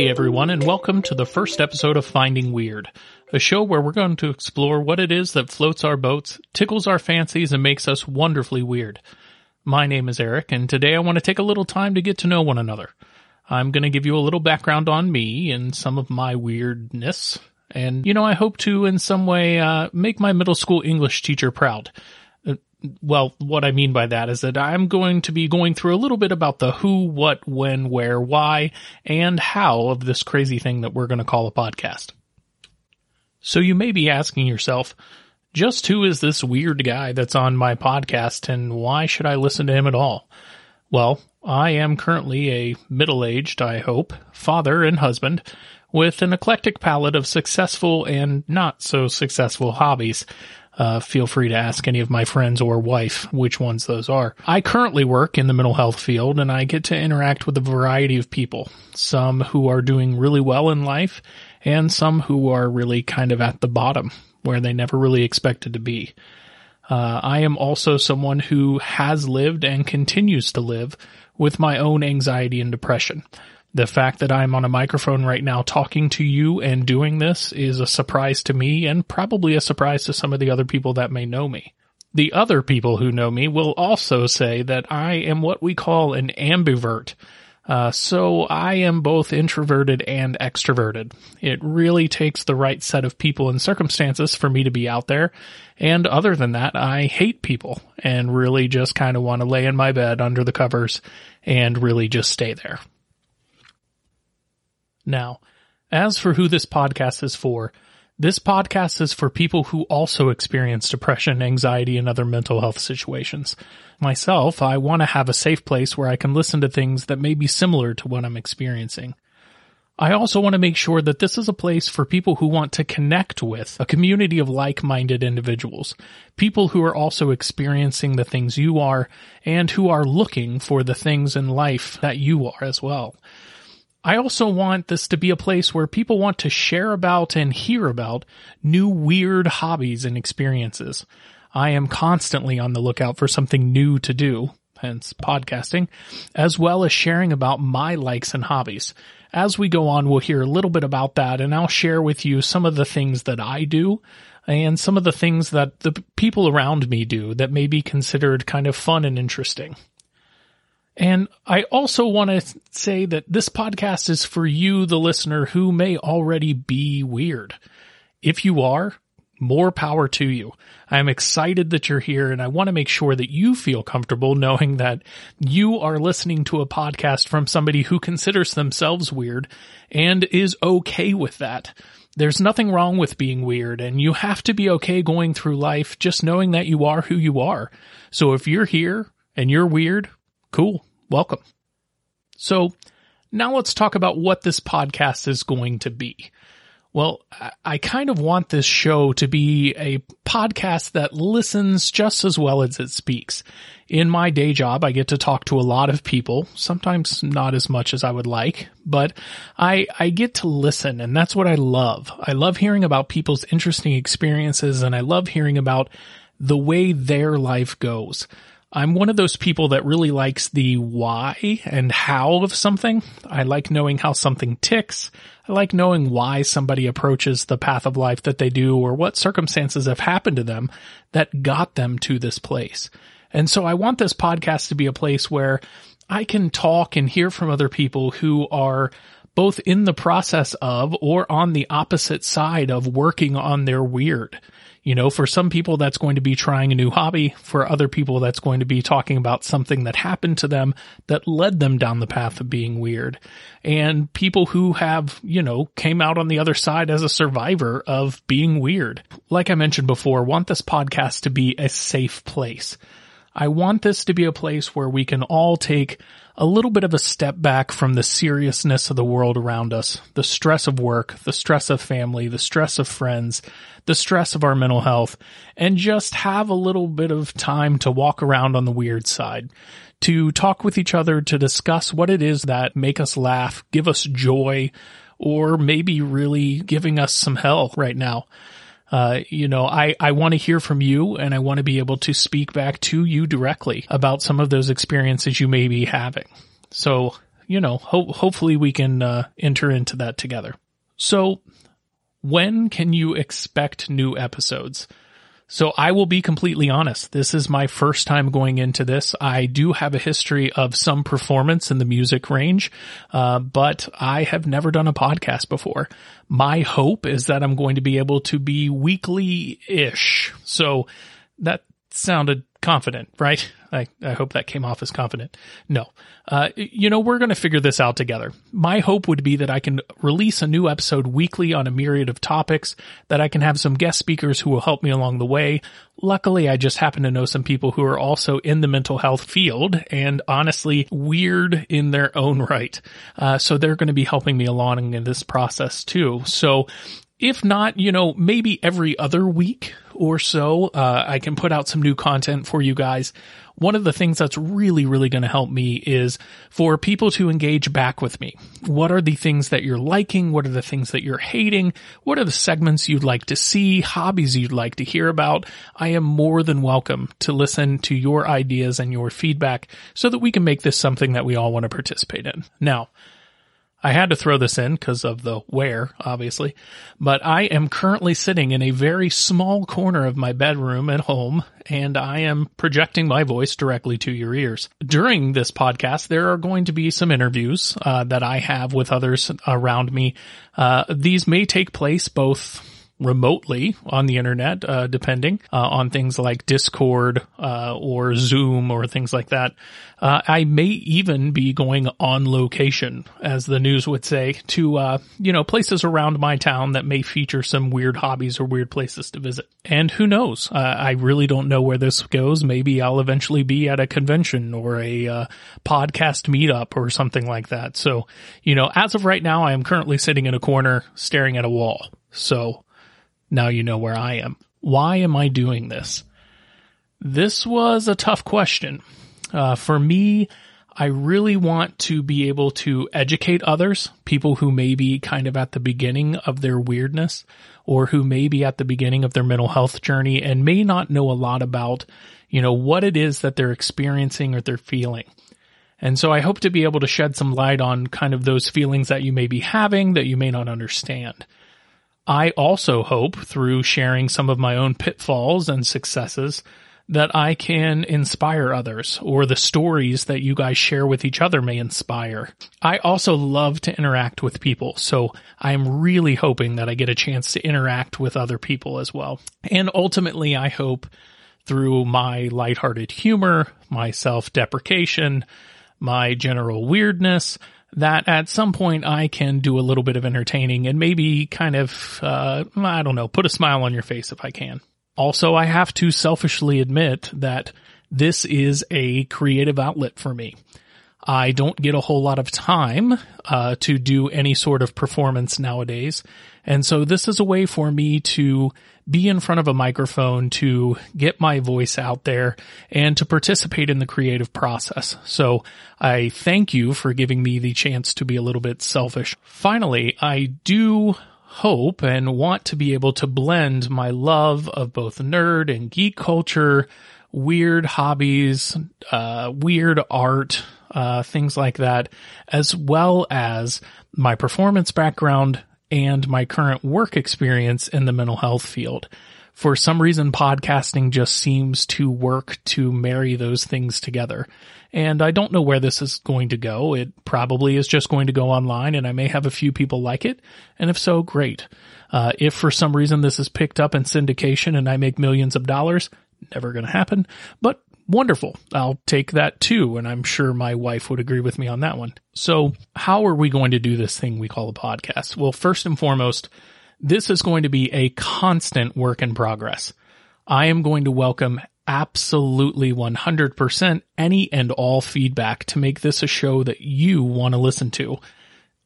Hey everyone, and welcome to the first episode of Finding Weird, a show where we're going to explore what it is that floats our boats, tickles our fancies, and makes us wonderfully weird. My name is Eric, and today I want to take a little time to get to know one another. I'm going to give you a little background on me and some of my weirdness. And, you know, I hope to in some way, uh, make my middle school English teacher proud. Well, what I mean by that is that I'm going to be going through a little bit about the who, what, when, where, why, and how of this crazy thing that we're going to call a podcast. So you may be asking yourself, just who is this weird guy that's on my podcast and why should I listen to him at all? Well, I am currently a middle-aged, I hope, father and husband with an eclectic palette of successful and not so successful hobbies. Uh, feel free to ask any of my friends or wife which ones those are. I currently work in the mental health field and I get to interact with a variety of people. Some who are doing really well in life and some who are really kind of at the bottom where they never really expected to be. Uh, I am also someone who has lived and continues to live with my own anxiety and depression. The fact that I'm on a microphone right now talking to you and doing this is a surprise to me and probably a surprise to some of the other people that may know me. The other people who know me will also say that I am what we call an ambivert. Uh, so I am both introverted and extroverted. It really takes the right set of people and circumstances for me to be out there. And other than that, I hate people and really just kind of want to lay in my bed under the covers and really just stay there. Now, as for who this podcast is for, this podcast is for people who also experience depression, anxiety, and other mental health situations. Myself, I want to have a safe place where I can listen to things that may be similar to what I'm experiencing. I also want to make sure that this is a place for people who want to connect with a community of like-minded individuals, people who are also experiencing the things you are and who are looking for the things in life that you are as well. I also want this to be a place where people want to share about and hear about new weird hobbies and experiences. I am constantly on the lookout for something new to do, hence podcasting, as well as sharing about my likes and hobbies. As we go on, we'll hear a little bit about that and I'll share with you some of the things that I do and some of the things that the people around me do that may be considered kind of fun and interesting. And I also want to say that this podcast is for you, the listener, who may already be weird. If you are, more power to you. I'm excited that you're here and I want to make sure that you feel comfortable knowing that you are listening to a podcast from somebody who considers themselves weird and is okay with that. There's nothing wrong with being weird and you have to be okay going through life just knowing that you are who you are. So if you're here and you're weird, cool. Welcome. So now let's talk about what this podcast is going to be. Well, I kind of want this show to be a podcast that listens just as well as it speaks. In my day job, I get to talk to a lot of people, sometimes not as much as I would like, but I, I get to listen and that's what I love. I love hearing about people's interesting experiences and I love hearing about the way their life goes. I'm one of those people that really likes the why and how of something. I like knowing how something ticks. I like knowing why somebody approaches the path of life that they do or what circumstances have happened to them that got them to this place. And so I want this podcast to be a place where I can talk and hear from other people who are both in the process of or on the opposite side of working on their weird. You know, for some people that's going to be trying a new hobby. For other people that's going to be talking about something that happened to them that led them down the path of being weird. And people who have, you know, came out on the other side as a survivor of being weird. Like I mentioned before, want this podcast to be a safe place. I want this to be a place where we can all take a little bit of a step back from the seriousness of the world around us, the stress of work, the stress of family, the stress of friends, the stress of our mental health, and just have a little bit of time to walk around on the weird side, to talk with each other, to discuss what it is that make us laugh, give us joy, or maybe really giving us some hell right now. Uh, you know, I, I want to hear from you and I want to be able to speak back to you directly about some of those experiences you may be having. So, you know, ho- hopefully we can uh, enter into that together. So, when can you expect new episodes? So I will be completely honest. This is my first time going into this. I do have a history of some performance in the music range, uh, but I have never done a podcast before. My hope is that I'm going to be able to be weekly-ish. So that sounded confident, right? I, I hope that came off as confident. No. Uh, you know, we're going to figure this out together. My hope would be that I can release a new episode weekly on a myriad of topics, that I can have some guest speakers who will help me along the way. Luckily, I just happen to know some people who are also in the mental health field and honestly weird in their own right. Uh, so they're going to be helping me along in this process too. So if not, you know, maybe every other week or so, uh, I can put out some new content for you guys. One of the things that's really, really going to help me is for people to engage back with me. What are the things that you're liking? What are the things that you're hating? What are the segments you'd like to see? Hobbies you'd like to hear about? I am more than welcome to listen to your ideas and your feedback so that we can make this something that we all want to participate in. Now, I had to throw this in because of the where, obviously, but I am currently sitting in a very small corner of my bedroom at home and I am projecting my voice directly to your ears. During this podcast, there are going to be some interviews uh, that I have with others around me. Uh, these may take place both remotely on the internet, uh, depending uh, on things like Discord uh, or Zoom or things like that. Uh, I may even be going on location, as the news would say, to uh, you know places around my town that may feature some weird hobbies or weird places to visit. And who knows? Uh, I really don't know where this goes. Maybe I'll eventually be at a convention or a podcast meetup or something like that. So, you know, as of right now, I am currently sitting in a corner staring at a wall. So now you know where I am. Why am I doing this? This was a tough question. Uh, for me, I really want to be able to educate others, people who may be kind of at the beginning of their weirdness or who may be at the beginning of their mental health journey and may not know a lot about, you know, what it is that they're experiencing or they're feeling. And so I hope to be able to shed some light on kind of those feelings that you may be having that you may not understand. I also hope through sharing some of my own pitfalls and successes that I can inspire others or the stories that you guys share with each other may inspire. I also love to interact with people. So I'm really hoping that I get a chance to interact with other people as well. And ultimately, I hope through my lighthearted humor, my self deprecation, my general weirdness, that at some point I can do a little bit of entertaining and maybe kind of, uh, I don't know, put a smile on your face if I can. Also, I have to selfishly admit that this is a creative outlet for me. I don't get a whole lot of time uh, to do any sort of performance nowadays. And so this is a way for me to be in front of a microphone, to get my voice out there and to participate in the creative process. So I thank you for giving me the chance to be a little bit selfish. Finally, I do hope and want to be able to blend my love of both nerd and geek culture, weird hobbies, uh, weird art, uh, things like that, as well as my performance background and my current work experience in the mental health field. For some reason, podcasting just seems to work to marry those things together. And I don't know where this is going to go. It probably is just going to go online and I may have a few people like it. And if so, great. Uh, if for some reason this is picked up in syndication and I make millions of dollars, never going to happen, but wonderful. I'll take that too. And I'm sure my wife would agree with me on that one. So how are we going to do this thing we call a podcast? Well, first and foremost, this is going to be a constant work in progress. I am going to welcome absolutely 100% any and all feedback to make this a show that you want to listen to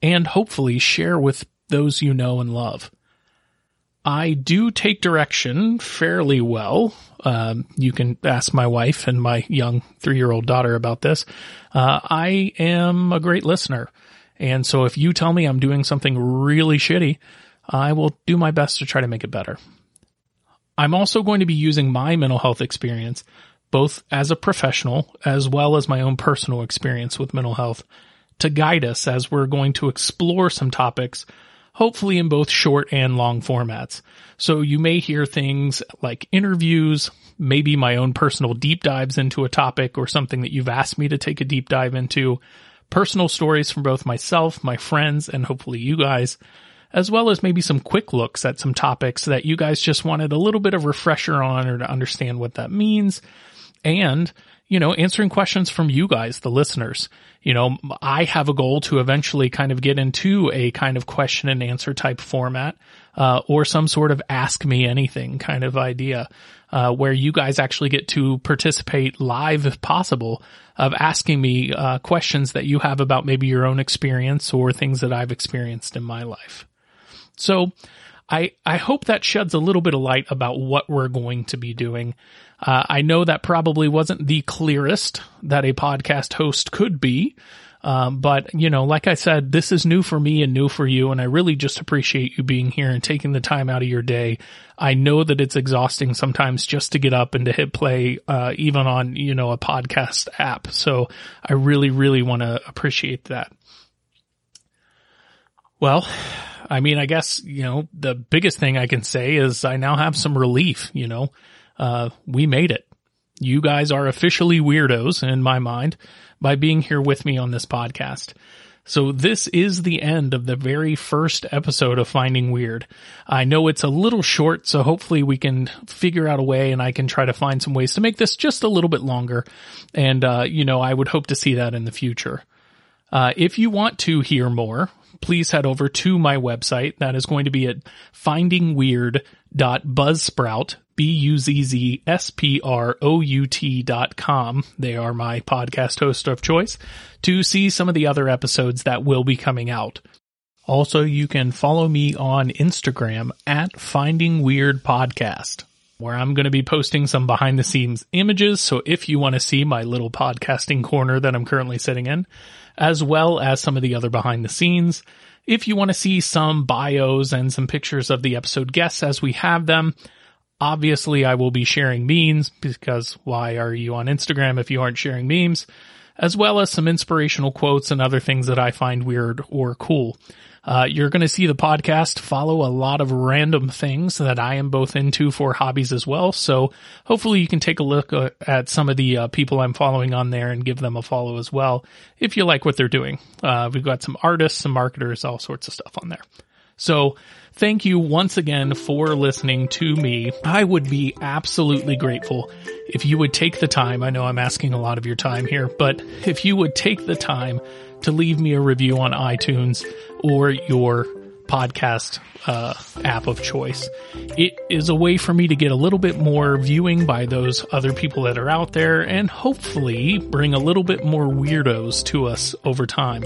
and hopefully share with those you know and love. I do take direction fairly well. Um, you can ask my wife and my young three year old daughter about this. Uh, I am a great listener. And so if you tell me I'm doing something really shitty, I will do my best to try to make it better. I'm also going to be using my mental health experience, both as a professional as well as my own personal experience with mental health to guide us as we're going to explore some topics, hopefully in both short and long formats. So you may hear things like interviews, maybe my own personal deep dives into a topic or something that you've asked me to take a deep dive into, personal stories from both myself, my friends, and hopefully you guys, as well as maybe some quick looks at some topics that you guys just wanted a little bit of refresher on or to understand what that means. And, you know, answering questions from you guys, the listeners. You know, I have a goal to eventually kind of get into a kind of question and answer type format, uh, or some sort of ask me anything kind of idea, uh, where you guys actually get to participate live if possible of asking me, uh, questions that you have about maybe your own experience or things that I've experienced in my life. So I, I hope that sheds a little bit of light about what we're going to be doing. Uh, I know that probably wasn't the clearest that a podcast host could be. Um, but you know, like I said, this is new for me and new for you. And I really just appreciate you being here and taking the time out of your day. I know that it's exhausting sometimes just to get up and to hit play, uh, even on, you know, a podcast app. So I really, really want to appreciate that. Well, I mean, I guess, you know, the biggest thing I can say is I now have some relief, you know, uh, we made it. You guys are officially weirdos in my mind by being here with me on this podcast. So this is the end of the very first episode of Finding Weird. I know it's a little short, so hopefully we can figure out a way and I can try to find some ways to make this just a little bit longer. And, uh, you know, I would hope to see that in the future. Uh, if you want to hear more, please head over to my website. That is going to be at findingweird.buzzsprout, B-U-Z-Z-S-P-R-O-U-T dot com. They are my podcast host of choice to see some of the other episodes that will be coming out. Also, you can follow me on Instagram at Finding Weird Podcast, where I'm going to be posting some behind the scenes images. So if you want to see my little podcasting corner that I'm currently sitting in, as well as some of the other behind the scenes. If you want to see some bios and some pictures of the episode guests as we have them, obviously I will be sharing memes because why are you on Instagram if you aren't sharing memes? As well as some inspirational quotes and other things that I find weird or cool. Uh, you're going to see the podcast follow a lot of random things that I am both into for hobbies as well. So hopefully you can take a look uh, at some of the uh, people I'm following on there and give them a follow as well if you like what they're doing. Uh, we've got some artists, some marketers, all sorts of stuff on there. So thank you once again for listening to me. I would be absolutely grateful if you would take the time. I know I'm asking a lot of your time here, but if you would take the time to leave me a review on iTunes or your podcast uh, app of choice. It is a way for me to get a little bit more viewing by those other people that are out there and hopefully bring a little bit more weirdos to us over time.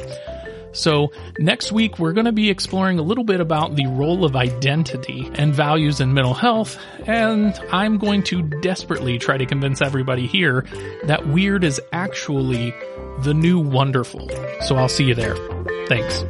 So next week we're going to be exploring a little bit about the role of identity and values in mental health, and I'm going to desperately try to convince everybody here that weird is actually the new wonderful. So I'll see you there. Thanks.